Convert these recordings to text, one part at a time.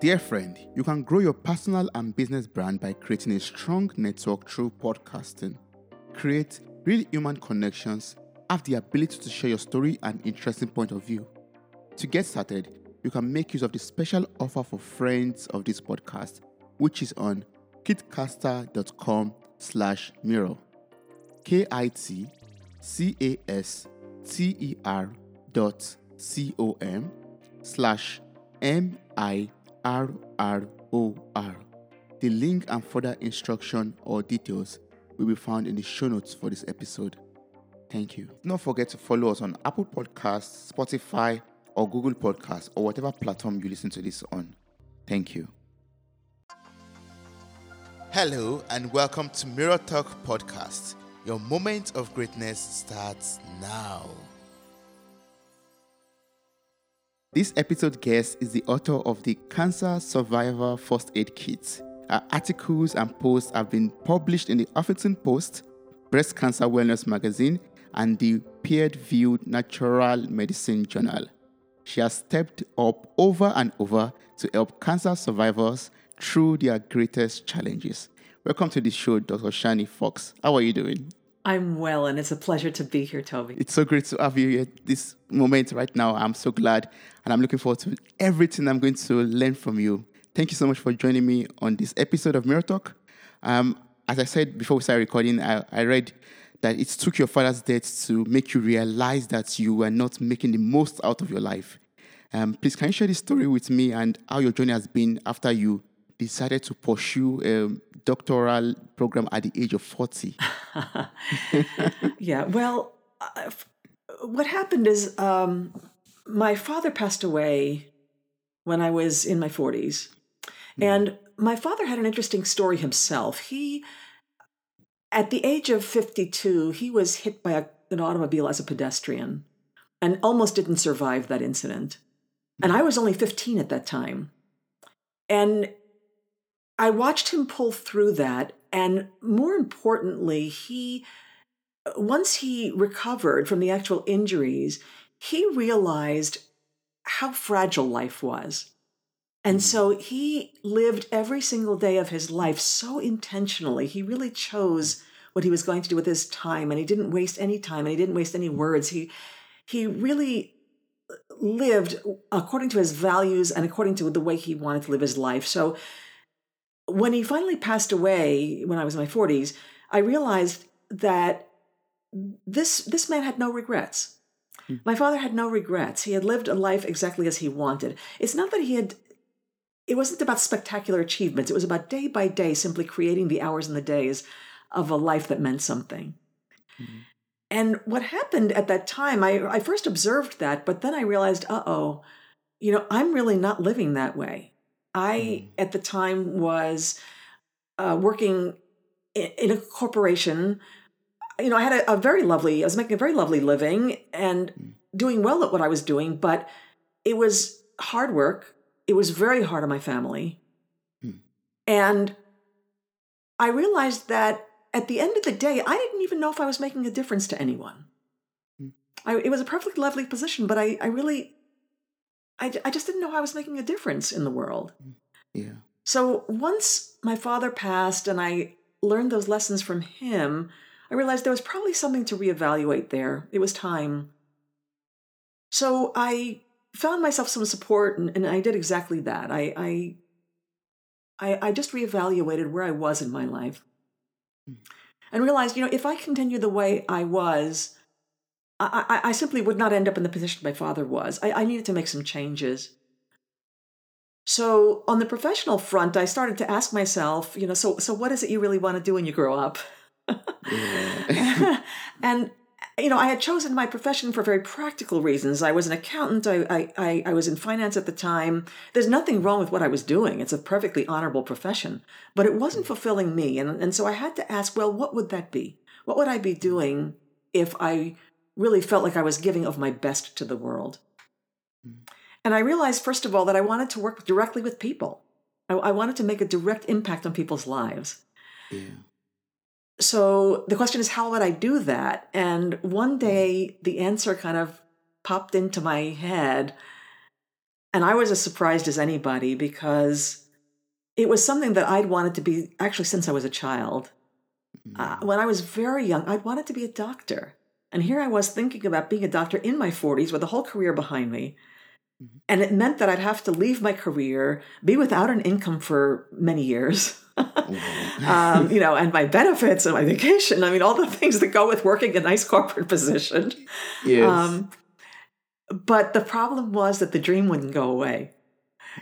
Dear friend, you can grow your personal and business brand by creating a strong network through podcasting. Create real human connections, have the ability to share your story and interesting point of view. To get started, you can make use of the special offer for friends of this podcast, which is on kitcaster.com slash mirror. K-I-T-C-A-S-T-E-R dot C-O-M slash M-I-R-R-O-R. The link and further instruction or details will be found in the show notes for this episode. Thank you. Don't forget to follow us on Apple Podcasts, Spotify, or Google Podcasts, or whatever platform you listen to this on. Thank you. Hello, and welcome to Mirror Talk Podcast. Your moment of greatness starts now. This episode guest is the author of the Cancer Survivor First Aid Kit. Her articles and posts have been published in the Huffington Post, Breast Cancer Wellness Magazine, and the peer reviewed Natural Medicine Journal. She has stepped up over and over to help cancer survivors through their greatest challenges. Welcome to the show, Dr. Shani Fox. How are you doing? I'm well, and it's a pleasure to be here, Toby. It's so great to have you at this moment right now. I'm so glad, and I'm looking forward to everything I'm going to learn from you. Thank you so much for joining me on this episode of Mirror Talk. Um, as I said before we started recording, I, I read that it took your father's death to make you realize that you were not making the most out of your life. Um, please, can you share this story with me and how your journey has been after you decided to pursue a doctoral program at the age of 40? yeah, well, uh, what happened is um, my father passed away when I was in my 40s. Mm. And my father had an interesting story himself. He, at the age of 52, he was hit by a, an automobile as a pedestrian and almost didn't survive that incident. And I was only 15 at that time. And I watched him pull through that. And more importantly, he, once he recovered from the actual injuries, he realized how fragile life was. And hmm. so he lived every single day of his life so intentionally. He really chose what he was going to do with his time and he didn't waste any time and he didn't waste any words. He he really uh, lived according to his values and according to the way he wanted to live his life. So when he finally passed away when I was in my 40s, I realized that this this man had no regrets. Hmm. My father had no regrets. He had lived a life exactly as he wanted. It's not that he had it wasn't about spectacular achievements. It was about day by day simply creating the hours and the days of a life that meant something. Mm-hmm. And what happened at that time, I, I first observed that, but then I realized, uh oh, you know, I'm really not living that way. I, mm-hmm. at the time, was uh, working in, in, a corporation. You know, I had a, a, very lovely, I was making a very lovely living and mm. doing well at what I was doing, but it was hard work it was very hard on my family. Hmm. And I realized that at the end of the day, I didn't even know if I was making a difference to anyone. Hmm. I, it was a perfectly lovely position, but I, I really, I, I just didn't know I was making a difference in the world. Hmm. Yeah. So once my father passed and I learned those lessons from him, I realized there was probably something to reevaluate there. It was time. So I found myself some support and, and I did exactly that. I, I I I just reevaluated where I was in my life hmm. and realized, you know, if I continue the way I was, I, I, I simply would not end up in the position my father was. I, I needed to make some changes. So on the professional front, I started to ask myself, you know, so so what is it you really want to do when you grow up? and you know, I had chosen my profession for very practical reasons. I was an accountant. I, I, I was in finance at the time. There's nothing wrong with what I was doing. It's a perfectly honorable profession, but it wasn't mm-hmm. fulfilling me. And, and so I had to ask, well, what would that be? What would I be doing if I really felt like I was giving of my best to the world? Hmm. And I realized, first of all, that I wanted to work directly with people. I, I wanted to make a direct impact on people's lives. Yeah so the question is, how would I do that? And one hmm. day the answer kind of popped into my head. And I was as surprised as anybody because it was something that I'd wanted to be actually since I was a child. Uh, hmm. when I was very young, I wanted to be a doctor. And here I was thinking about being a doctor in my 40s with a whole career behind me. And it meant that I'd have to leave my career, be without an income for many years, um, you know, and my benefits and my vacation. I mean, all the things that go with working a nice corporate position. Yes. Um, but the problem was that the dream wouldn't go away.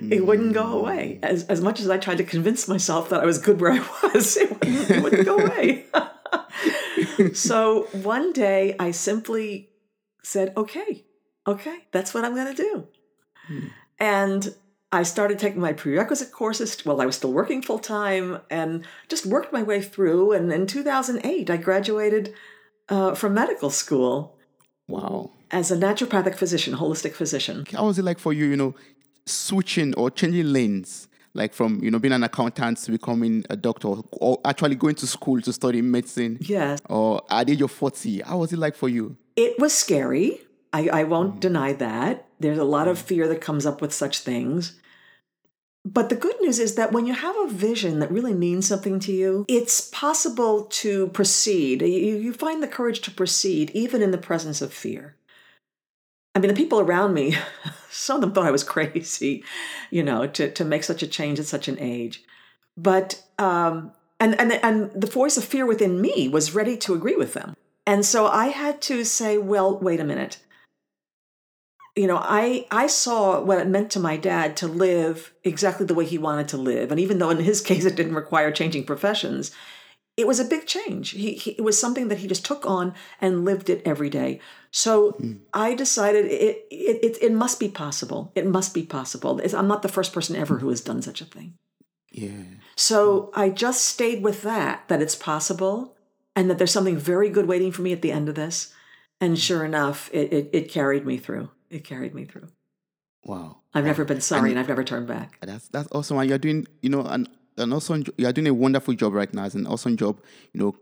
It wouldn't go away. As, as much as I tried to convince myself that I was good where I was, it wouldn't, it wouldn't go away. so one day I simply said, okay, okay, that's what I'm going to do. And I started taking my prerequisite courses while I was still working full time and just worked my way through. And in 2008, I graduated uh, from medical school wow. as a naturopathic physician, holistic physician. How was it like for you, you know, switching or changing lanes? Like from, you know, being an accountant to becoming a doctor or actually going to school to study medicine? Yes. Or at the age of 40, how was it like for you? It was scary. I, I won't mm. deny that. There's a lot of mm. fear that comes up with such things. But the good news is that when you have a vision that really means something to you, it's possible to proceed. You, you find the courage to proceed even in the presence of fear. I mean, the people around me, some of them thought I was crazy, you know, to, to make such a change at such an age. But, um, and, and, and the voice of fear within me was ready to agree with them. And so I had to say, well, wait a minute you know i i saw what it meant to my dad to live exactly the way he wanted to live and even though in his case it didn't require changing professions it was a big change he, he it was something that he just took on and lived it every day so mm. i decided it, it it it must be possible it must be possible it's, i'm not the first person ever who has done such a thing yeah so i just stayed with that that it's possible and that there's something very good waiting for me at the end of this and sure enough it, it, it carried me through it carried me through. Wow. I've never been sorry and, and, I've never turned back. That's that's awesome. And you're doing, you know, an an awesome you're doing a wonderful job right now. It's an awesome job, you know,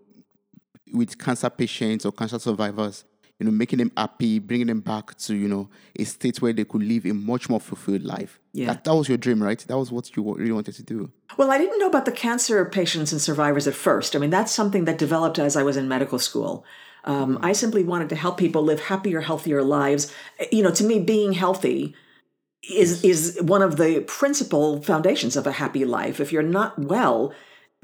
with cancer patients or cancer survivors, you know, making them happy, bringing them back to, you know, a state where they could live a much more fulfilled life. Yeah. That, that was your dream, right? That was what you really wanted to do. Well, I didn't know about the cancer patients and survivors at first. I mean, that's something that developed as I was in medical school. Um, I simply wanted to help people live happier, healthier lives. You know, to me, being healthy is is one of the principal foundations of a happy life. If you're not well,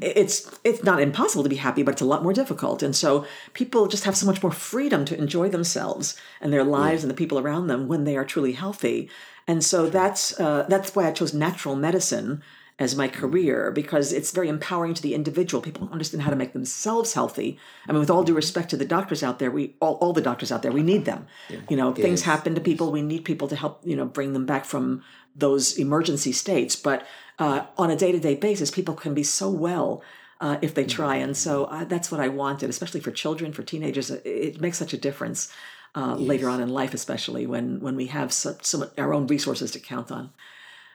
it's it's not impossible to be happy, but it's a lot more difficult. And so people just have so much more freedom to enjoy themselves and their lives yeah. and the people around them when they are truly healthy. And so that's uh, that's why I chose natural medicine as my career because it's very empowering to the individual. People don't understand how to make themselves healthy. I mean, with all due respect to the doctors out there, we all, all the doctors out there, we need them. Yeah. You know, things happen to people. We need people to help, you know, bring them back from those emergency states. But uh, on a day to day basis, people can be so well. Uh, if they try, and so uh, that's what I wanted, especially for children, for teenagers. It, it makes such a difference uh, yes. later on in life, especially when when we have some, some our own resources to count on.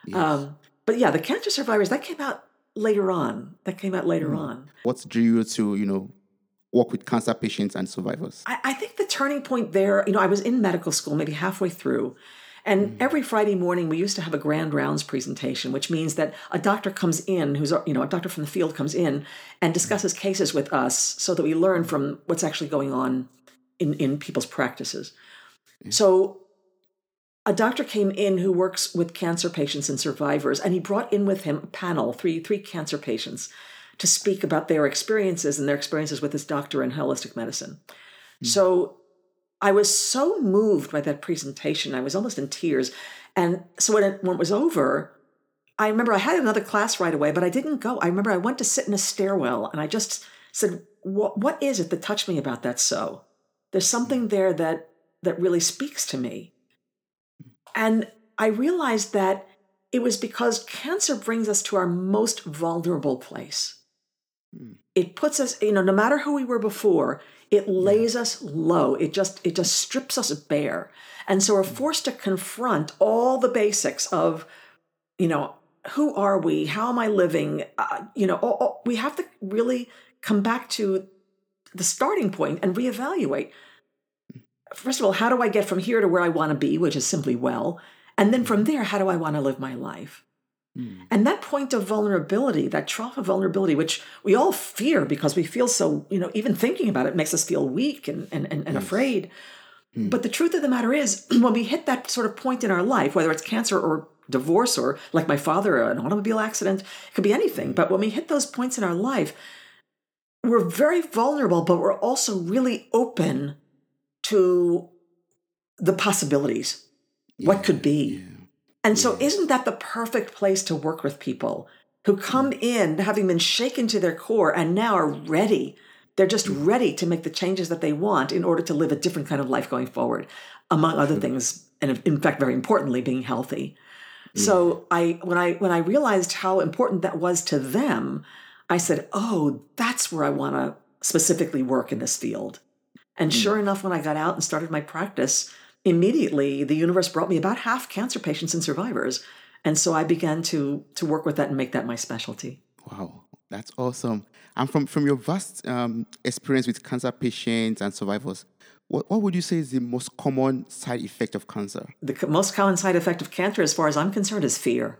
Yes. Um, but yeah, the cancer survivors that came out later on. That came out later mm. on. What drew you to you know work with cancer patients and survivors? I, I, think the turning point there. You know, I was in medical school, maybe halfway through. And mm. every Friday morning, we used to have a grand rounds presentation, which means that a doctor comes in, who's you know a doctor from the field comes in and discusses cases with us, so that we learn from what's actually going on in in people's practices. So a doctor came in who works with cancer patients and survivors, and he brought in with him a panel, three, three cancer patients, to speak about their experiences and their experiences with this doctor in holistic medicine. Mm. So I was so moved by that presentation. I was almost in tears. And so when it, when it was over, I remember I had another class right away, but I didn't go. I remember I went to sit in a stairwell and I just said, what, what is it that touched me about that so? There's something hmm. there that that really speaks to me. And I realized that it was because cancer brings us to our most vulnerable place. Mm. It puts us, you know, no matter who we were before, it lays yeah. us low. It just it just strips us bare. And so we're hmm. forced to confront all the basics of, you know, who are we? How am I living? Uh, you know, all, all, we have to really come back to the starting point and reevaluate first of all, how do I get from here to where I want to be, which is simply well? And then from mm. there, how do I want to live my life? Hmm. And that point of vulnerability, that trough of vulnerability, which we all fear because we feel so, you know, even thinking about it makes us feel weak and, and, and, and afraid. Hmm. But the truth of the matter is, when we hit that sort of point in our life, whether it's cancer or divorce or like my father, an automobile accident, it could be anything. Hmm. But when we hit those points in our life, we're very vulnerable, but we're also really open to the possibilities, what could be. And so, isn't that the perfect place to work with people who come in having been shaken to their core and now are ready? They're just ready to make the changes that they want in order to live a different kind of life going forward, among other things, and in fact, very importantly, being healthy. So I when I when I realized how important that was to them, I said, "Oh, that's where I want to specifically work in this field." And sure enough, when I got out and started my practice, immediately the universe brought me about half cancer patients and survivors. And so I began to to work with that and make that my specialty. Wow, that's awesome. And from, from your vast um, experience with cancer patients and survivors, what, what would you say is the most common side effect of cancer? The most common side effect of cancer, as far as I'm concerned, is fear.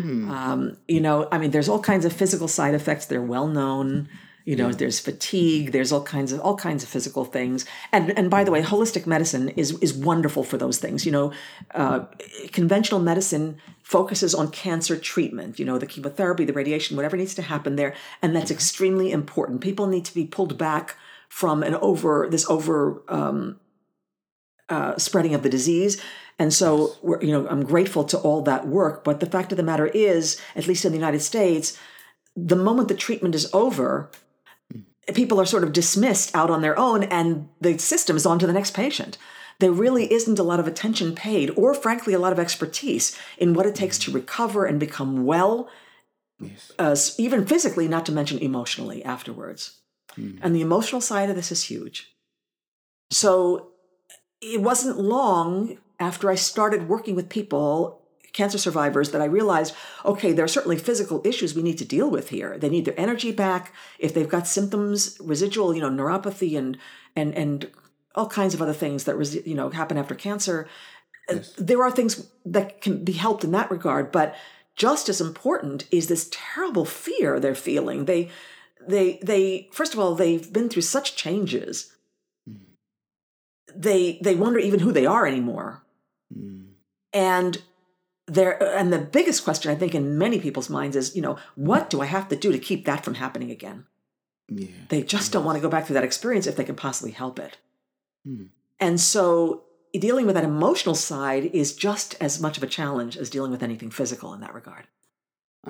Um, you know, I mean, there's all kinds of physical side effects. They're well known. You know, there's fatigue. There's all kinds of all kinds of physical things. And and by the way, holistic medicine is is wonderful for those things. You know, uh, conventional medicine focuses on cancer treatment. You know, the chemotherapy, the radiation, whatever needs to happen there, and that's extremely important. People need to be pulled back from an over this over um, uh, spreading of the disease. And so, we're, you know, I'm grateful to all that work. But the fact of the matter is, at least in the United States, the moment the treatment is over, people are sort of dismissed out on their own, and the system is on to the next patient. There really isn't a lot of attention paid, or frankly, a lot of expertise in what it takes to recover and become well, uh, even physically, not to mention emotionally afterwards. And the emotional side of this is huge. So it wasn't long after I started working with people, cancer survivors, that I realized okay, there are certainly physical issues we need to deal with here. They need their energy back. If they've got symptoms, residual, you know, neuropathy and and and all kinds of other things that resi- you know happen after cancer, uh, there are things that can be helped in that regard. But just as important is this terrible fear they're feeling. They they they first of all they've been through such changes they they wonder even who they are anymore and there and the biggest question i think in many people's minds is you know what do i have to do to keep that from happening again Yeah. they just don't want to go back through that experience if they can possibly help it and so dealing with that emotional side is just as much of a challenge as dealing with anything physical in that regard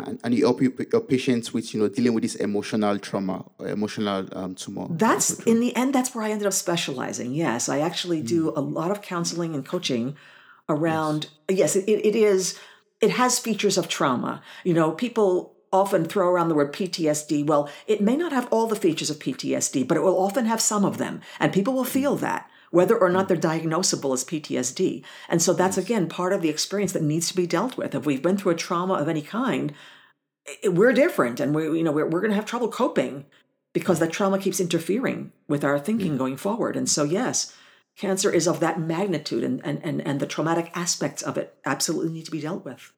And, and you help your, your patients with, you know, dealing with this emotional trauma, emotional um, tumor. That's in the end, that's where I ended up specializing. Yes, I actually do a lot of counseling and coaching around. Yes, it, it is. It has features of trauma. You know, people often throw around the word PTSD. Well, it may not have all the features of PTSD, but it will often have some of them, and people will feel mm. that. Whether or not mm. they're diagnosable as PTSD. And so that's again part of the experience that needs to be dealt with. If we've been through a trauma of any kind, i- we're different and we you know we're, we're going to have trouble coping because that trauma keeps interfering with our thinking mm. going forward and so yes cancer is of that magnitude and and and, and the traumatic aspects of it absolutely need to be dealt with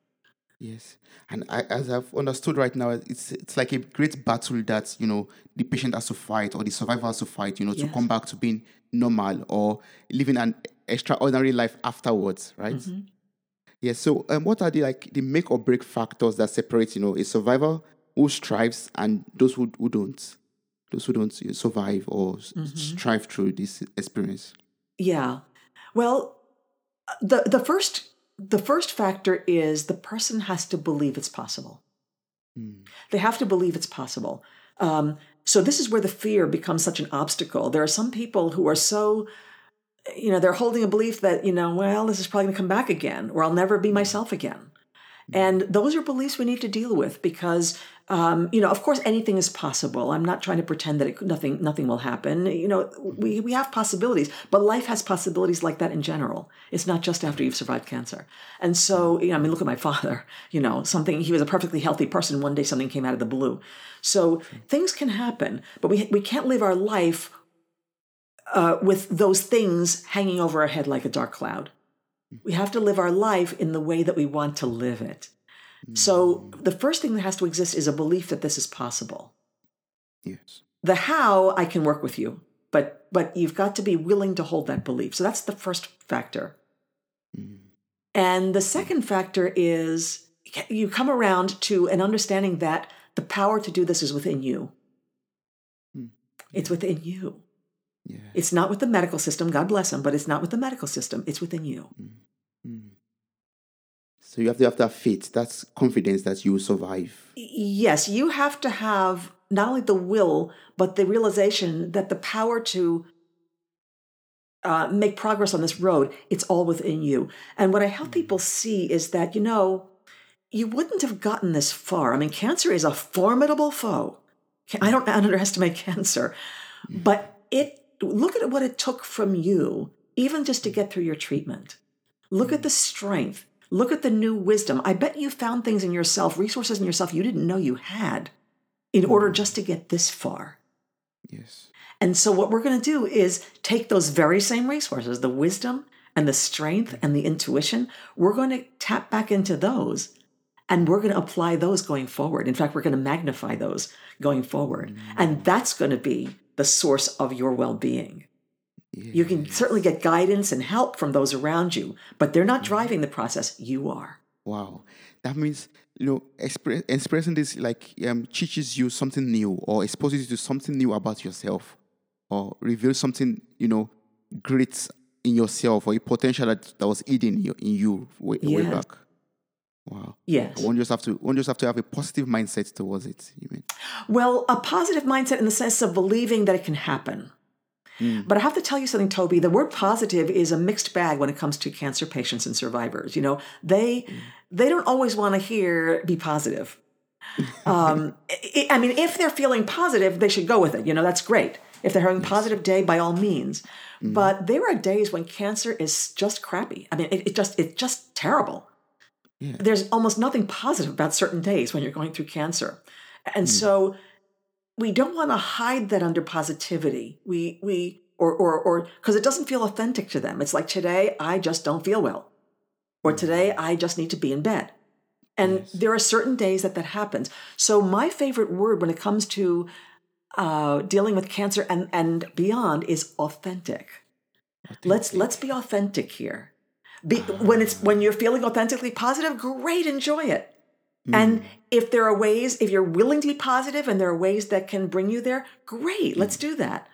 Yes, and I, as I've understood right now, it's it's like a great battle that you know the patient has to fight or the survivor has to fight, you know, to come back to being normal or living an extraordinary life afterwards, right? Mm-hmm. Yes. So, um, what are the like the make or break factors that separate, you know, a survivor who strives and those who, who don't, those who don't survive or Mm-hmm. strive through this experience? Yeah. Well uh, the the first the first factor is the person has to believe it's possible. Hmm. They have to believe it's possible. Um, so this is where the fear becomes such an obstacle. There are some people who are so you know they're holding a belief that you know well this is probably going to come back again or i'll never be hmm. myself again and those are beliefs we need to deal with because um, you know of course anything is possible. I'm not trying to pretend that it, nothing nothing will happen. You know we, we have possibilities but life has possibilities like that in general. It's not just after you've survived cancer. And so you know, i mean look at my father you know something he was a perfectly healthy person. One day something came out of the blue. So things can happen but we, we can't live our life uh, with those things hanging over our head like a dark cloud We have to live our life in the way that we want to live it. So mm. the first thing that has to exist is a belief that this is possible. Yes. The how I can work with you, but but you've got to be willing to hold that belief. So that's the first factor. Mm. And the second factor is you come around to an understanding that the power to do this is within you. Hmm. It's within you. Yeah. It's not with the medical system, God bless them, but it's not with the medical system. It's within you. Mm-hmm. So you have to have that faith, that's confidence that you will survive. Yes, you have to have not only the will, but the realization that the power to uh, make progress on this road, it's all within you. And what I help mm-hmm. people see is that, you know, you wouldn't have gotten this far. I mean, cancer is a formidable foe. I mm-hmm. don't underestimate cancer, but it look at what it took from you, even just to get through your treatment. Look at mm. the strength. Look at the new wisdom. I bet you found things in yourself, resources in yourself you didn't know you had in order mm. just to get this far. Yes. And so, what we're going to do is take those very same resources, the wisdom and the strength and the intuition, we're going to tap back into those and we're going to apply those going forward. In fact, we're going to magnify those going forward. And mm. that's going to be the source of your well being. You can certainly get guidance and help from those around you, but they're not driving the process. You are. Wow. That means, you know, expre- expressing this like um, teaches you something new or exposes you to something new about yourself or reveals something, you know, great in yourself or a potential that, that was hidden in you, in you way, way back. Wow. Yes. One just have to one just have to have a positive mindset towards it. You mean? Well, a positive mindset in the sense of believing that it can happen. Hmm. But I have to tell you something, Toby. The word positive is a mixed bag when it comes to cancer patients and survivors. You know, they hmm. they don't always want to hear be positive. Um, I mean, if they're feeling positive, they should go with it. You know, that's great. If they're having a positive day, by all means. Hmm. But there are days when cancer is just crappy. I mean, it, it just it's just terrible. There's almost nothing positive about certain days when you're going through cancer, and so we don't want to hide that under positivity. We we or or or because it doesn't feel authentic to them. It's like today I just don't feel well, or today I just need to be in bed. And there are certain days that that happens. So my favorite word when it comes to uh, dealing with cancer and and beyond is authentic. Let's let's be authentic here. Be, when it's when you're feeling authentically positive, great, enjoy it. Hmm. And if there are ways, if you're willing to be positive and there are ways that can bring you there, great, let's do that.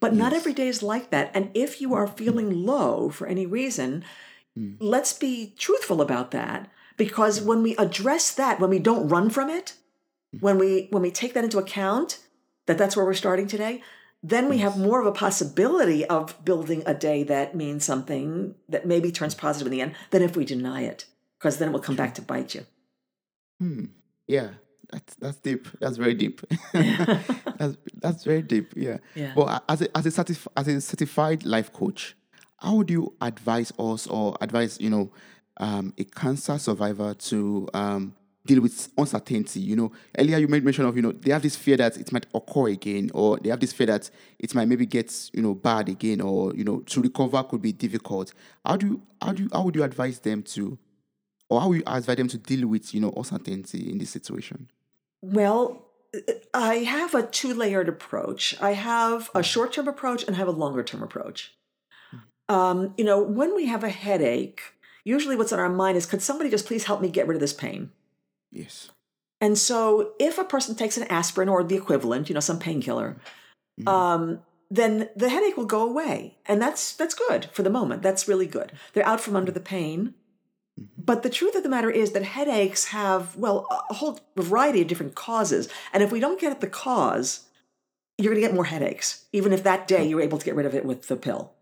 But not every day is like that. And if you are hmm. feeling low for any reason, hmm. let's be truthful about that. Because when we address that, when we don't run from it, when we when we take that into account, that that's where we're starting today, then we have more of a possibility of building a day that means something that maybe turns positive in the end than if we deny it, because then it will come back to bite you. Hmm. Yeah, that's that's deep. That's very deep. that's that's very deep. Yeah. Yeah. But as a as a certif- as a certified life coach, how would you advise us or advise you know um, a cancer survivor to um, deal with uncertainty? You know, earlier you made mention of you know they have this fear that it might occur again, or they have this fear that it might maybe get you know bad again, or you know to recover could be difficult. How do you how do you, how would you advise them to or how would you advise them to deal with you know uncertainty in this situation? Well, I have a two layered approach. I have a short term approach and I have a longer term approach. Um, you know, when we have a headache, usually what's on our mind is could somebody just please help me get rid of this pain? Yes. And so if a person takes an aspirin or the equivalent, you know, some painkiller, mm-hmm. um, then the headache will go away. And that's that's good for the moment. That's really good. They're out from under mm-hmm. the pain. Mm-hmm. But the truth of the matter is that headaches have, well, a whole variety of different causes. And if we don't get at the cause, you're going to get more headaches, even if that day oh. you're able to get rid of it with the pill.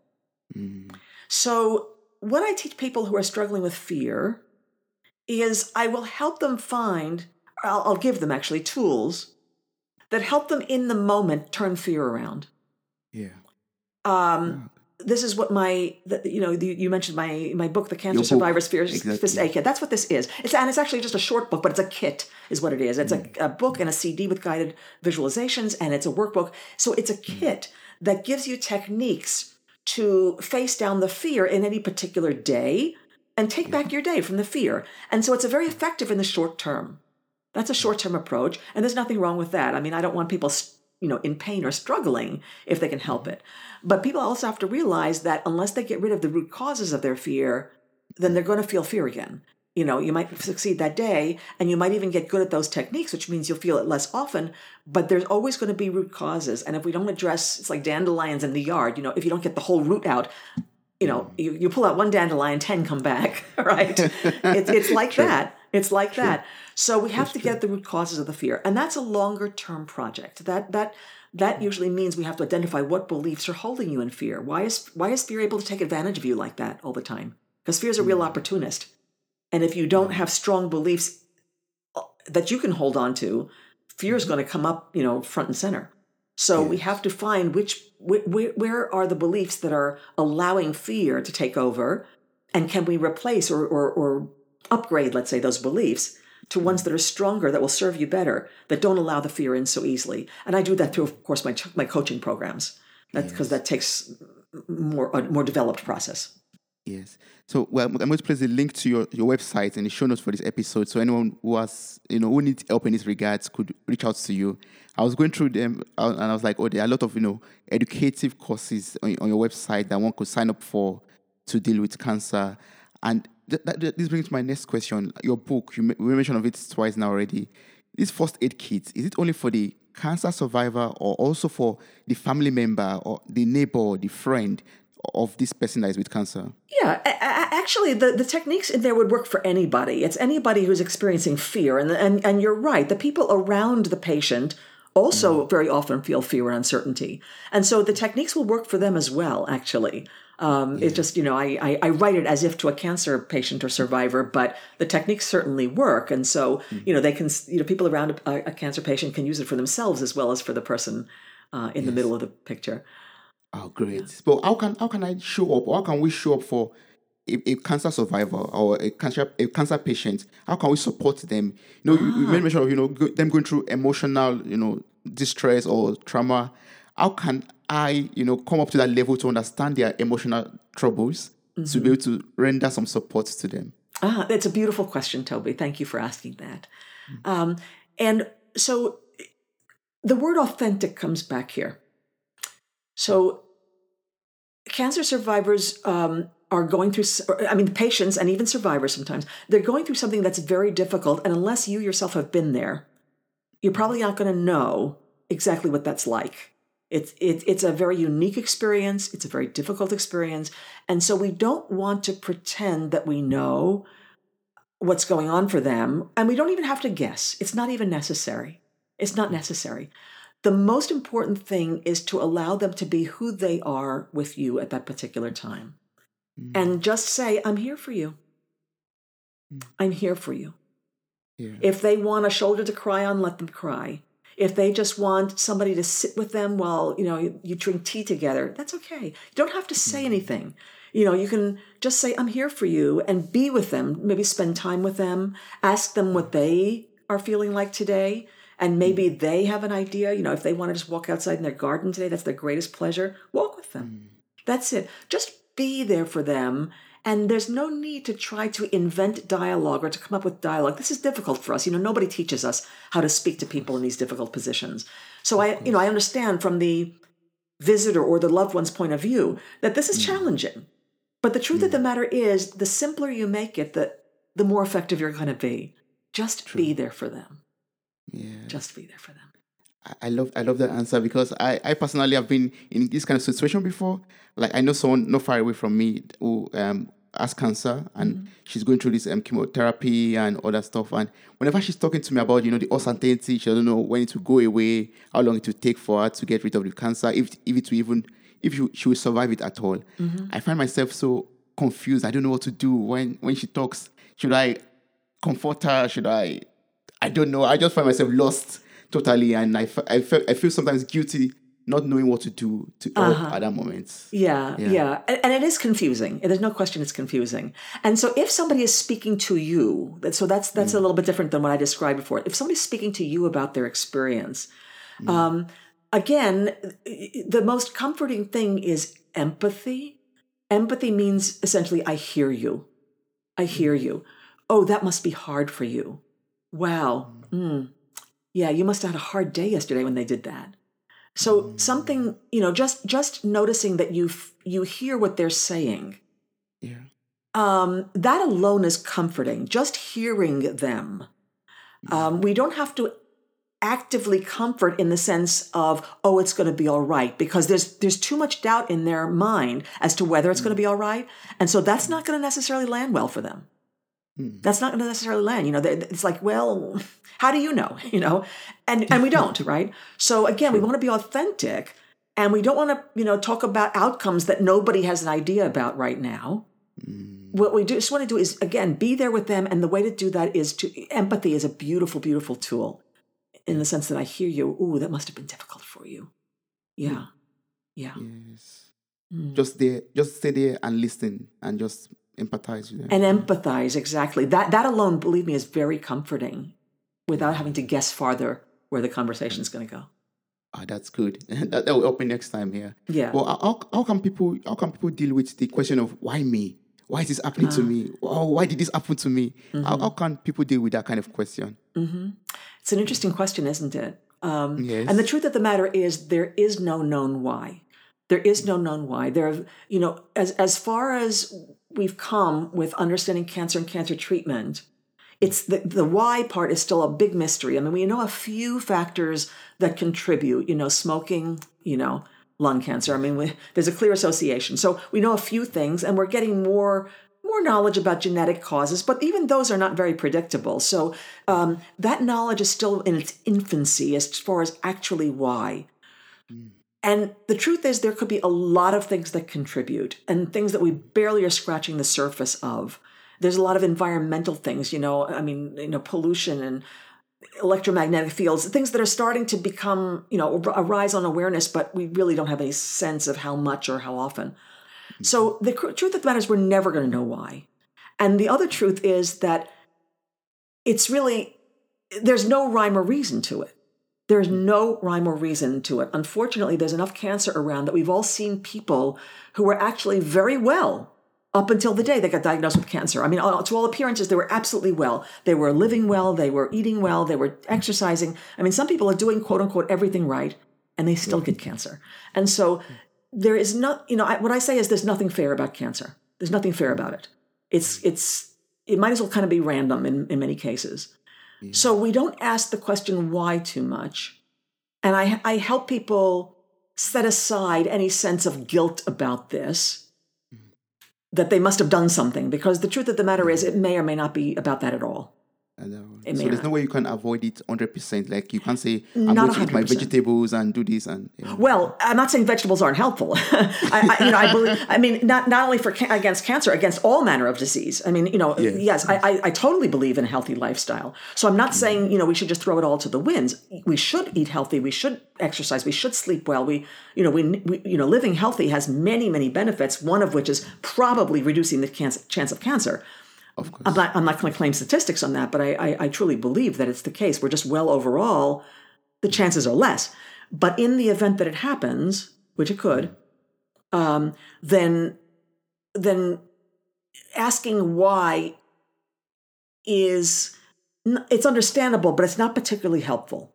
So, what I teach people who are struggling with fear is I will help them find, I'll, I'll give them actually tools that help them in the moment turn fear around. Yeah. Um, this is what my, the, you know, the, you mentioned my my book, The Cancer book, Survivor's Fear exactly. First Aid Kit. That's what this is. It's and it's actually just a short book, but it's a kit, is what it is. It's a, a book and a CD with guided visualizations, and it's a workbook. So it's a kit that gives you techniques to face down the fear in any particular day, and take back your day from the fear. And so it's a very effective in the short term. That's a short term approach, and there's nothing wrong with that. I mean, I don't want people, you know, in pain or struggling if they can help mm-hmm. it. But people also have to realize that unless they get rid of the root causes of their fear, then they're going to feel fear again. You know, you might succeed that day, and you might even get good at those techniques, which means you'll feel it less often. But there's always going to be root causes, and if we don't address, it's like dandelions in the yard. You know, if you don't get the whole root out, you know, you, you pull out one dandelion, 10 come back, right? it's, it's like that. It's like True. that. So we have that's to true. get the root causes of the fear. And that's a longer term project. That, that, that usually means we have to identify what beliefs are holding you in fear. Why is, why is fear able to take advantage of you like that all the time? Because fear is a real mm. opportunist. And if you don't have strong beliefs uh, that you can hold on to, fear is mm-hmm. going to come up, you know, front and center. So yes. we have to find which where, where are the beliefs that are allowing fear to take over, and can we replace or, or, or upgrade, let's say, those beliefs to ones that are stronger that will serve you better that don't allow the fear in so easily. And I do that through, of course, my my coaching programs. That's because yes. that takes more a more developed process. Yes. So well, I'm going to place a link to your, your website and the show notes for this episode. So anyone who has, you know, who needs help in this regards could reach out to you. I was going through them uh, and I was like, oh, there are a lot of, you know, educative courses on, on your website that one could sign up for to deal with cancer. And th- th- this brings my next question. Your book, you, we mentioned of it twice now already. This first aid kit, is it only for the cancer survivor or also for the family member or the neighbor, the friend of this person that is with cancer? Yeah, actually, the, the techniques in there would work for anybody. It's anybody who's experiencing fear. And, and, and you're right, the people around the patient also mm very often feel fear and uncertainty. And so the techniques will work for them as well, actually. Um, yeah. It's just, you know, I, I, I, write it as if to a cancer patient or survivor, but the techniques certainly work. And so, mm you know, they can, you know, people around a, a, cancer patient can use it for themselves as well as for the person uh, in yes. the middle of the picture. Oh, great! Yeah. But how can how can I show up? How can we show up for a, a, cancer survivor or a cancer a cancer patient? How can we support them? You know, ah. you, you made mention of you know them going through emotional you know distress or trauma. How can I you know come up to that level to understand their emotional troubles mm-hmm. to be mm-hmm. able to render some support to them? Ah, that's a beautiful question, Toby. Thank you for asking that. Mm-hmm. Um, and so the word authentic comes back here. So, cancer survivors um, are going through, I mean, patients and even survivors sometimes, they're going through something that's very difficult. And unless you yourself have been there, you're probably not going to know exactly what that's like. It's, it, it's a very unique experience. It's a very difficult experience. And so we don't want to pretend that we know what's going on for them. And we don't even have to guess. It's not even necessary. It's not necessary. The most important thing is to allow them to be who they are with you at that particular time. Mm. And just say, I'm here for you. Mm. I'm here for you. Yeah. If they want a shoulder to cry on, let them cry. If they just want somebody to sit with them while, you know, you, you drink tea together, that's okay. You don't have to say mm. anything. You know, you can just say, I'm here for you and be with them, maybe spend time with them, ask them what they are feeling like today and maybe mm. they have an idea you know if they want to just walk outside in their garden today that's their greatest pleasure walk with them mm. that's it just be there for them and there's no need to try to invent dialogue or to come up with dialogue this is difficult for us you know nobody teaches us how to speak to people in these difficult positions so i you know i understand from the visitor or the loved one's point of view that this is mm. challenging but the truth of the matter is the simpler you make it the the more effective you're going to be just True. be there for them yeah. Just be there for them. I love I love that answer because I, I personally have been in this kind of situation before. Like I know someone not far away from me who um has cancer and mm-hmm. she's going through this um, chemotherapy and all that stuff. And whenever she's talking to me about you know the uncertainty, she doesn't know when it will go away, how long it will take for her to get rid of the cancer, if if it will even if she, she will survive it at all. Mm-hmm. I find myself so confused. I don't know what to do when when she talks. Should I comfort her? Should I I don't know. I just find myself lost totally, and I, I, feel, I feel sometimes guilty not knowing what to do to uh-huh. at that moment. Yeah, yeah, yeah. And, and, it is confusing. There's no question it's confusing. And so if somebody is speaking to you, so that's that's mm. a little bit different than what I described before. If somebody's speaking to you about their experience, mm. um, again, the most comforting thing is empathy. Empathy means essentially I hear you. I hear you. Oh, that must be hard for you. Wow. Mm. Yeah, you must have had a hard day yesterday when they did that. So something, you know, just just noticing that you f- you hear what they're saying. Yeah. Um, that alone is comforting. Just hearing them. Um, we don't have to actively comfort in the sense of oh it's going to be all right because there's there's too much doubt in their mind as to whether it's going to be all right and so that's not going to necessarily land well for them Hmm. that's not going to necessarily land you know it's like well how do you know you know? And and we don't right? So again we want to be authentic and we don't want to you know talk about outcomes that nobody has an idea about right now. Hmm. What we do, just want to do is again be there with them and the way to do that is to empathy is a beautiful beautiful tool in the sense that i hear you ooh that must have been difficult for you. Hmm. Yeah. Yeah. Yes. Just there, just stay there and listen and just empathize with them. and empathize exactly that that alone believe me is very comforting without having to guess farther where the conversation is going to go Ah, that's good. that, that will help me next time here. Yeah. Well, how, how can people how can people deal with the question of why me? Why is this happening Ah. to me? Oh, why did this happen to me? Mm-hmm. How, how can people deal with that kind of question? it's an interesting question isn't it um, Yes. and the truth of the matter is there is no known why there is no known why there are, you know as as far as we've come with understanding cancer and cancer treatment it's the, the why part is still a big mystery. I mean we know a few factors that contribute you know smoking you know lung cancer. I mean we, there's a clear association. So we know a few things and we're getting more more knowledge about genetic causes but even those are not very predictable. So um, that knowledge is still in its infancy as far as actually why and the truth is, there could be a lot of things that contribute and things that we barely are scratching the surface of. There's a lot of environmental things, you know, I mean, you know, pollution and electromagnetic fields, things that are starting to become, you know, arise on awareness, but we really don't have any sense of how much or how often. Mm-hmm. So the truth of the matter is, we're never going to know why. And the other truth is that it's really, there's no rhyme or reason to it. There's no rhyme or reason to it. Unfortunately, there's enough cancer around that we've all seen people who were actually very well up until the day they got diagnosed with cancer. I mean, uh, to all appearances, they were absolutely well. They were living well, they were eating well, they were exercising. I mean, some people are doing quote unquote everything right and they still get cancer. And so there is not, you know, I, what I say is there's nothing fair about cancer. There's nothing fair about it. It's, it's, it might as well kind of be random in, in many cases. So we don't ask the question why too much. And I, I help people set aside any sense of guilt about this, mm-hmm. that they must have done something, because the truth of the matter is, mm-hmm. it may or may not be about that at all. Uh, so there's no way you can avoid it 100%. Like you can't say, I'm Not going to eat my vegetables and do this. and yeah. Well, I'm not saying vegetables aren't helpful. I, I, you know, I believe. I mean, not not only for ca- against cancer, against all manner of disease. I mean, you know, Yes. yes, I, I, I totally believe in a healthy lifestyle. So I'm not saying you know we should just throw it all to the winds. We should eat healthy. We should exercise. We should sleep well. We, you know, we, we you know, living healthy has many many benefits. One of which is probably reducing the cancer, chance of cancer. Of course. I'm not, I'm not going to claim statistics on that, but I, I, I truly believe that it's the case. We're just well overall, the chances are less. But in the event that it happens, which it could, um, then then asking why is it's understandable, but it's not particularly helpful.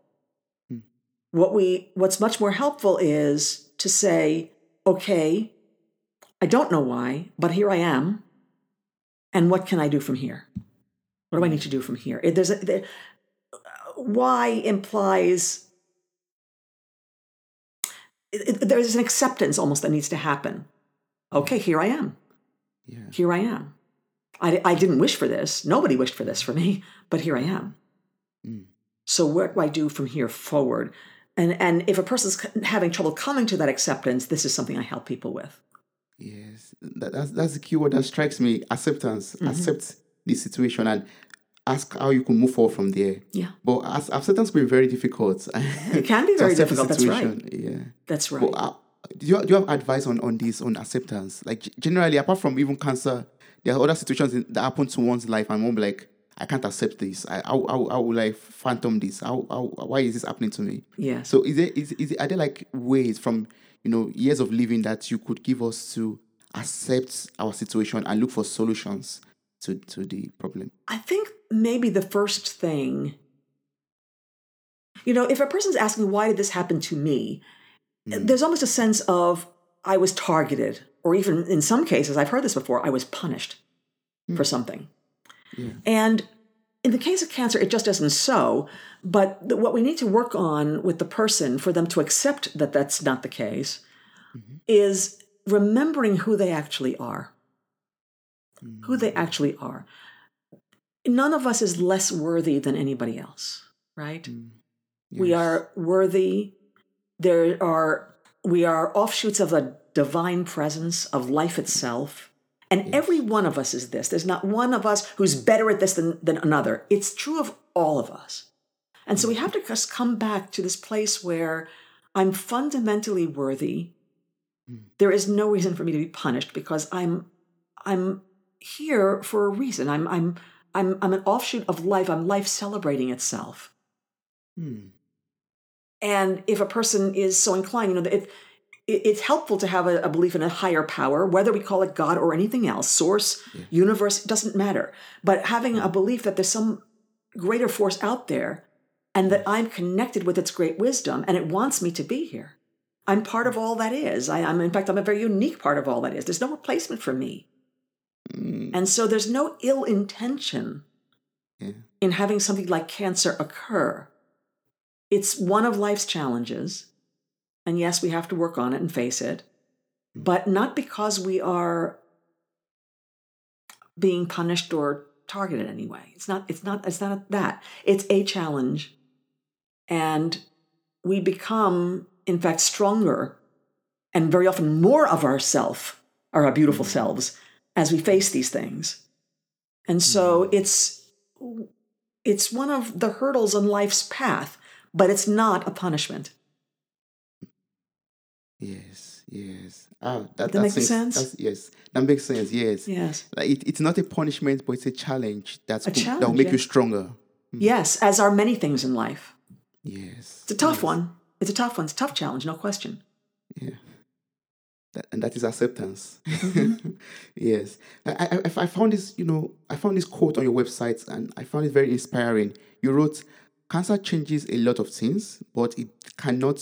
What we what's much more helpful is to say, okay, I don't know why, but here I am and what can I do from here? What do I hmm. need to do from here? It, there's a, there, why implies it, it- there's an acceptance almost that needs to happen. Okay, hmm. here I am. yeah. Here I am. I, I didn't wish for this. Nobody wished for this for me, but here I am. Hmm. So what do I do from here forward? And and if a person's having trouble coming to that acceptance, this is something I help people with. Yes, that, that's that's the key word that strikes me. Acceptance. Mm-hmm. Accept the situation and ask how you can move forward from there. Yeah, But as acceptance can be very difficult. it can be very difficult. That's right. Yeah. That's right. But uh, do you do you have advice on on this on acceptance? Like generally, apart from even cancer, there are other situations in, that happen to one's life, and one be like, I can't accept this. I how, how, how will I phantom this? How, how why is this happening to me? Yeah. So is there is is are there like ways from you know years of living that you could give us to accept our situation and look for solutions to to the problem? I think maybe the first thing, you know, if a person's asking, why did this happen to me? Mm. There's almost a sense of, I was targeted, or even in some cases, I've heard this before, I was punished for something. Yeah. And in the case of cancer, it just isn't so. But the, what we need to work on with the person for them to accept that that's not the case mm-hmm. is remembering who they actually are. Mm-hmm. Who they actually are. None of us is less worthy than anybody else, right? Mm. We Yes. are worthy. There are we are offshoots of a divine presence of life itself. And every one of us is this. There's not one of us who's mm. better at this than, than another. It's true of all of us. And so we mm. have to just come back to this place where I'm fundamentally worthy. Mm. There is no reason for me to be punished because I'm I'm here for a reason. I'm I'm I'm I'm an offshoot of life. I'm life celebrating itself. Hmm. And if a person is so inclined, you know, it, it's helpful to have a, belief in a higher power, whether we call it God or anything else, source, universe, it doesn't matter. But having a belief that there's some greater force out there and that I'm connected with its great wisdom and it wants me to be here. I'm part of all that is. I, am in fact, I'm a very unique part of all that is. There's no replacement for me. Mm. And so there's no ill intention Yeah. in having something like cancer occur. It's one of life's challenges. And yes, we have to work on it and face it, hmm. but not because we are being punished or targeted anyway. It's not, it's not, it's not that. It's a challenge. And we become, in fact, stronger and very often more of ourself, or our beautiful hmm. selves, as we face these things. And hmm. so it's it's one of the hurdles on life's path, but it's not a punishment. Yes, yes. Ah, that, That makes makes sense? That's, yes, that makes sense. Yes, Yes. Like it, it's not a punishment, but it's a challenge. That's A good- that will make yeah. you stronger. Yes, as are many things in life. Yes, It's a tough one. It's a tough one. It's a tough challenge, no question. yeah. That, and that is acceptance. Mm-hmm. yes, I, I, I found this. You know, I found this quote on your website, and I found it very inspiring. You wrote, "Cancer changes a lot of things, but it cannot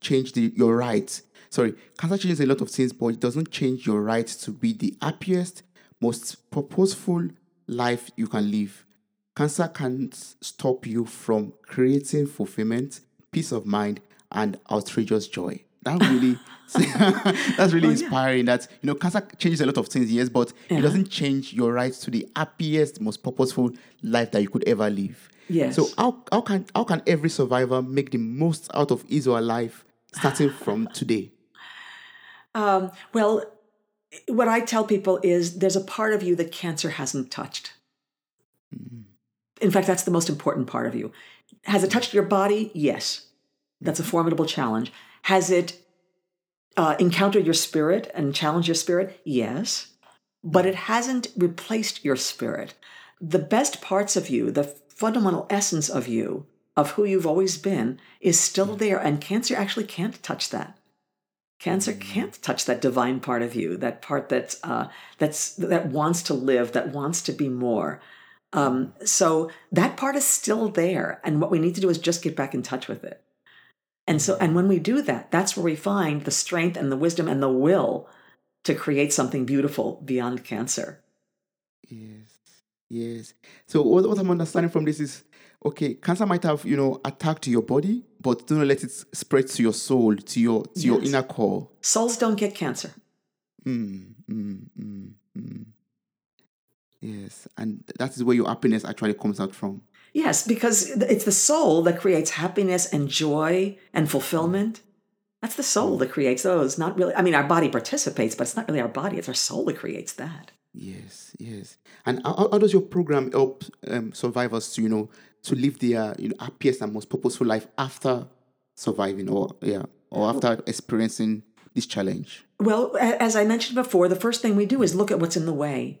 change the, your right." Sorry, cancer changes a lot of things, but it doesn't change your right to be the happiest, most purposeful life you can live. Cancer can't stop you from creating fulfillment, peace of mind, and outrageous joy. That really, that's Oh, really inspiring. That you know, cancer changes a lot of things, yes, but it doesn't change your right to the happiest, most purposeful life that you could ever live. Yes. So how how can how can every survivor make the most out of his or her life starting from today? Um, well, what I tell people is there's a part of you that cancer hasn't touched. In fact, that's the most important part of you. Has it touched your body? Yes. That's a formidable challenge. Has it uh, encountered your spirit and challenged your spirit? Yes. But it hasn't replaced your spirit. The best parts of you, the fundamental essence of you, of who you've always been, is still there. And cancer actually can't touch that. Cancer can't touch that divine part of you, that part that's uh, that's that wants to live, that wants to be more. Um, so that part is still there, and what we need to do is just get back in touch with it. And so, and when we do that, that's where we find the strength and the wisdom and the will to create something beautiful beyond cancer. Yes, yes. So what, what I'm understanding from this is, okay, cancer might have you know attacked your body, but do not let it spread to your soul, to your to your inner core. Souls don't get cancer. Mm, mm, mm, mm. Yes, and that is where your happiness actually comes out from. Yes, because it's the soul that creates happiness and joy and fulfillment. That's the soul that creates those, not really. I mean, our body participates, but it's not really our body, it's our soul that creates that. Yes, yes. And how, how does your program help um, survivors to you know to live their you know happiest and most purposeful life after surviving or yeah or after experiencing this challenge? Well, as I mentioned before, the first thing we do is look at what's in the way.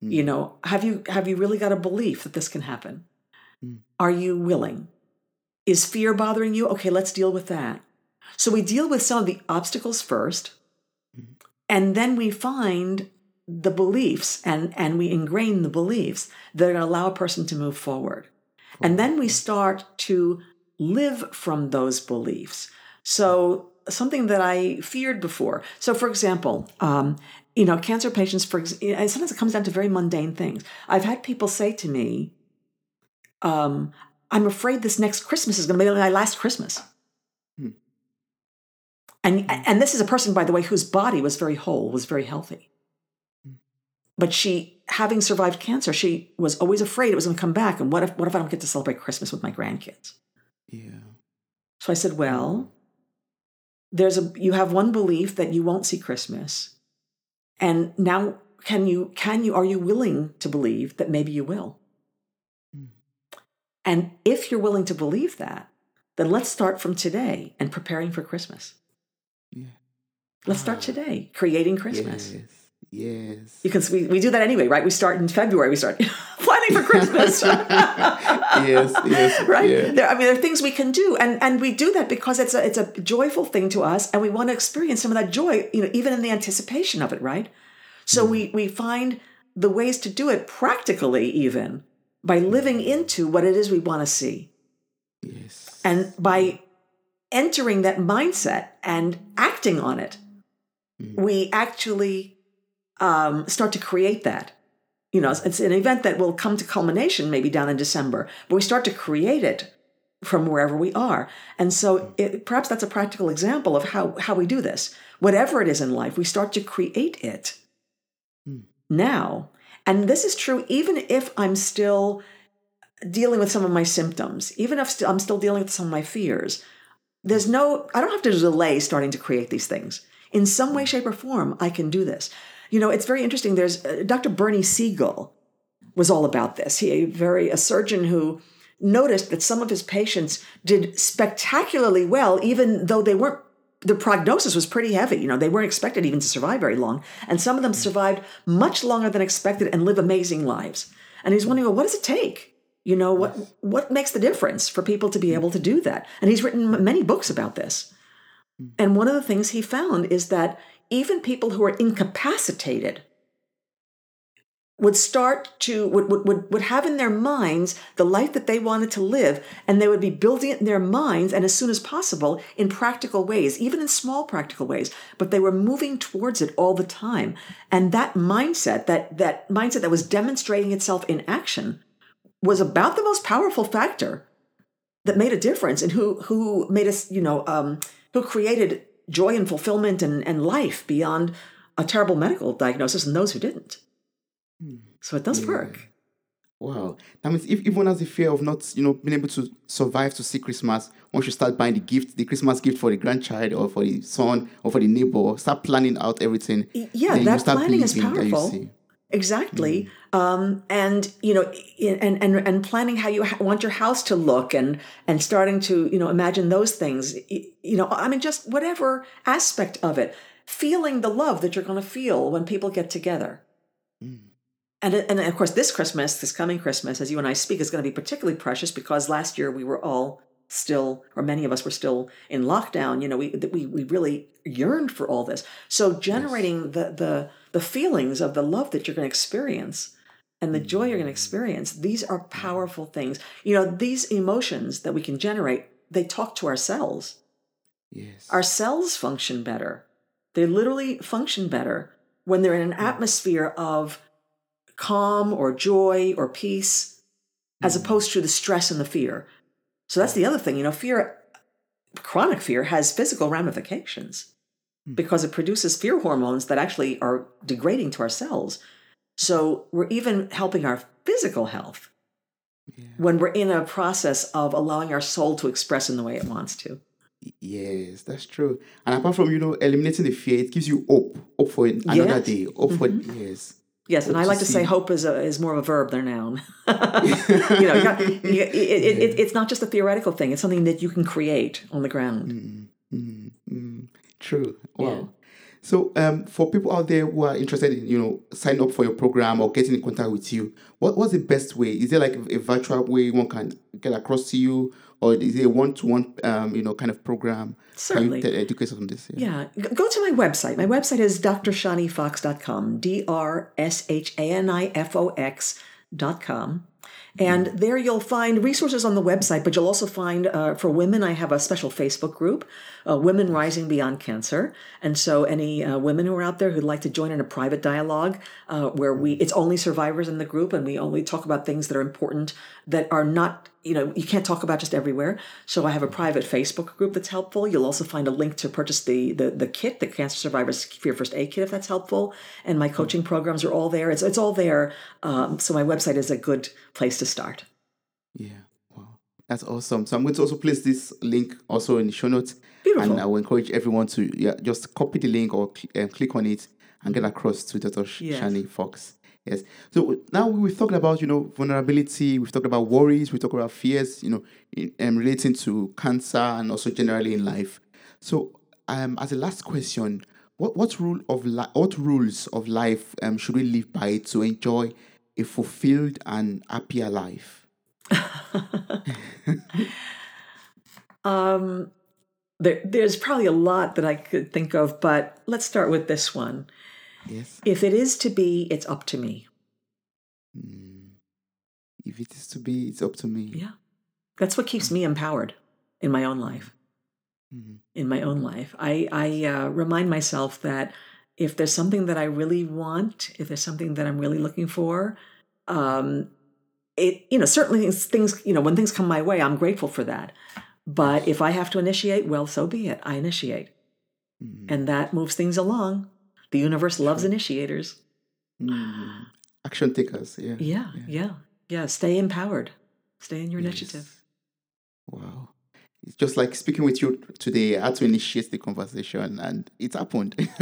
Hmm. You know, have you have you really got a belief that this can happen? Hmm. Are you willing? Is fear bothering you? Okay, let's deal with that. So we deal with some of the obstacles first, hmm. and then we find the beliefs and and we ingrain the beliefs that are going to allow a person to move forward and then we start to live from those beliefs. So something that i feared before. So for example um, you know cancer patients for and sometimes it comes down to very mundane things. I've had people say to me um, i'm afraid this next christmas is going to be my last christmas. And and this is a person by the way whose body was very whole was very healthy but she having survived cancer she was always afraid it was going to come back and what if what if i don't get to celebrate christmas with my grandkids Yeah. so i said well there's a you have one belief that you won't see christmas and now can you can you are you willing to believe that maybe you will Mm. and if you're willing to believe that then let's start from today and preparing for christmas Yeah. let's start today creating christmas Yes. Yes. because we, we do that anyway right we start in february we start planning for christmas yes. Yes. right Yeah. there, i mean there are things we can do and and we do that because it's a it's a joyful thing to us and we want to experience some of that joy you know even in the anticipation of it right so mm. we we find the ways to do it practically even by living mm. into what it is we want to see Yes. and by mm. entering that mindset and acting on it we actually um, start to create that. You know it's an event that will come to culmination maybe down in december but we start to create it from wherever we are. And so hmm. it, perhaps that's a practical example of how how we do this. Whatever it is in life we start to create it hmm. now. And this is true even if i'm still dealing with some of my symptoms even if i'm still dealing with some of my fears. There's hmm. no i don't have to delay starting to create these things. In some way shape or form i can do this you know it's very interesting. There's uh, dr bernie siegel was all about this. He a very a surgeon who noticed that some of his patients did spectacularly well even though they weren't the prognosis was pretty heavy. You know they weren't expected even to survive very long. And some of them survived much longer than expected and live amazing lives. And he's wondering well what does it take? You know what what makes the difference for people to be able to do that? And he's written many books about this. And one of the things he found is that even people who are incapacitated would start to would, would, would, would have in their minds the life that they wanted to live and they would be building it in their minds and as soon as possible in practical ways even in small practical ways. But they were moving towards it all the time. And that mindset that that mindset that was demonstrating itself in action was about the most powerful factor that made a difference and who who made us you know um, who created joy and fulfillment and, and life beyond a terrible medical diagnosis and those who didn't. Hmm. So it does work. Wow. That means if everyone has the fear of not, you know, being able to survive to see Christmas, once you start buying the gift, the Christmas gift for the grandchild or for the son or for the neighbor, start planning out everything. yeah that planning is believing that you powerful see. exactly mm. um, and you know and and and planning how you ha- want your house to look and and starting to you know imagine those things you know i mean just whatever aspect of it feeling the love that you're going to feel when people get together. Mm. And uh, and of course this christmas this coming christmas as you and i speak is going to be particularly precious because last year we were all still or many of us were still in lockdown you know we we, we really yearned for all this. So generating the the the feelings of the love that you're going to experience and the joy you're going to mm. experience these are mm. powerful things. You know these emotions that we can generate they talk to our cells. Yes. our cells function better. They literally function better when they're in an mm. atmosphere of calm or joy or peace as opposed to the stress and the fear so that's the other thing you know fear chronic fear has physical ramifications because it produces fear hormones that actually are degrading to our cells so we're even helping our physical health when we're in a process of allowing our soul to express in the way it wants to Yes, that's true. And apart from you know eliminating the fear, it gives you hope, hope for another Yes. Mm-hmm. day, hope for yes. Yes, and I like to say hope is a, is more of a verb than a noun. you know, you got, you, it, it, it, it's not just a theoretical thing; it's something that you can create on the ground. Mm-hmm, mm-hmm, mm-hmm. True. Wow. Yeah. So, um, for people out there who are interested in, you know, sign up for your program or getting in contact with you, what what's the best way? Is there like a virtual way one can get across to you, or is it a one-to-one, um, you know, kind of program? Certainly. Can you educate us on this? Yeah. yeah. Go to my website. My website is drshanifox.com, D-R-S-H-A-N-I-F-O-X dot com. And there you'll find resources on the website, but you'll also find uh, for women, I have a special Facebook group, uh, Women Rising Beyond Cancer. And so any uh, women who are out there who'd like to join in a private dialogue uh, where we, it's only survivors in the group and we only talk about things that are important that are not you know you can't talk about just everywhere. So i have a private facebook group that's helpful. You'll also find a link to purchase the the, the kit the cancer survivors fear first aid kit if that's helpful. And my coaching programs are all there. It's, it's all there. Um, so my website is a good place to start. Yeah. That's awesome. So i'm going to also place this link also in the show notes Beautiful. and i will encourage everyone to yeah, just copy the link or cl- uh, click on it and get across to dr yes. shani fox Yes. So now we've talked about you know vulnerability. We've talked about worries. we've talked about fears. You know, in, um, relating to cancer and also generally in life. So, um, as a last question, what what rule of li- what rules of life um, should we live by to enjoy a fulfilled and happier life? um, there, there's probably a lot that I could think of, but let's start with this one. Yes. If it is to be, it's up to me. Mm. If it is to be, it's up to me. Yeah. That's what keeps me empowered in my own life. Mm-hmm. In my own life, I, I uh, remind myself that if there's something that I really want, if there's something that I'm really looking for, um, it you know certainly things, things you know when things come my way, I'm grateful for that. But if I have to initiate, well, so be it. I initiate, mm-hmm. and that moves things along. The universe loves initiators. Mm. Action takers, yeah. yeah. Yeah, yeah, yeah. Stay empowered. Stay in your yes. initiative. Wow. It's just like speaking with you today. I had to initiate the conversation and it happened.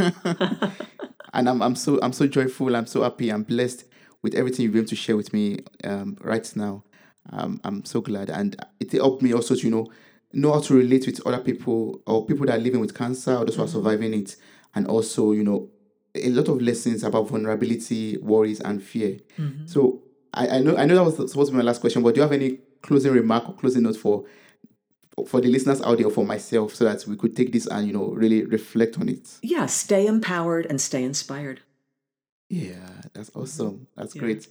and I'm, I'm so I'm so joyful. I'm so happy. I'm blessed with everything you've been able to share with me um, right now. Um, I'm so glad. And it helped me also to, you know, know how to relate with other people or people that are living with cancer or those who are mm-hmm. surviving it. And also, you know, a lot of lessons about vulnerability, worries, and fear. Mm-hmm. So I, I, know I know that was supposed to be my last question, but do you have any closing remark or closing note for for the listeners out there, for myself, so that we could take this and you know really reflect on it? Yeah, stay empowered and stay inspired. Yeah, that's mm-hmm. awesome. That's yeah. great.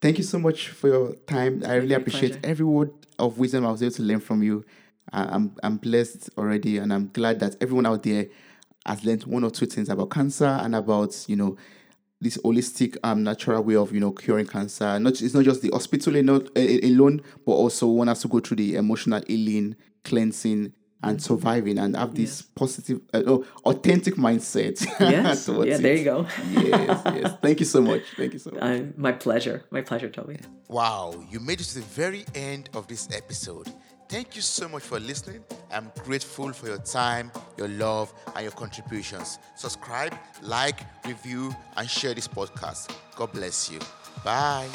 Thank you so much for your time. I really appreciate pleasure. every word of wisdom I was able to learn from you. I'm I'm blessed already, and I'm glad that everyone out there has learned one or two things about cancer and about, you know, this holistic um natural way of you know curing cancer. Not it's not just the hospital alone, alone but also one has to go through the emotional healing, cleansing, and surviving, and have this yes. positive, uh, oh, authentic mindset. Yes, yeah, it. there you go. yes, yes. Thank you so much. Thank you so much. Uh, my pleasure. My pleasure, Toby. Wow, you made it to the very end of this episode. Thank you so much for listening. I'm grateful for your time, your love, and your contributions. Subscribe, like, review, and share this podcast. God bless you. Bye.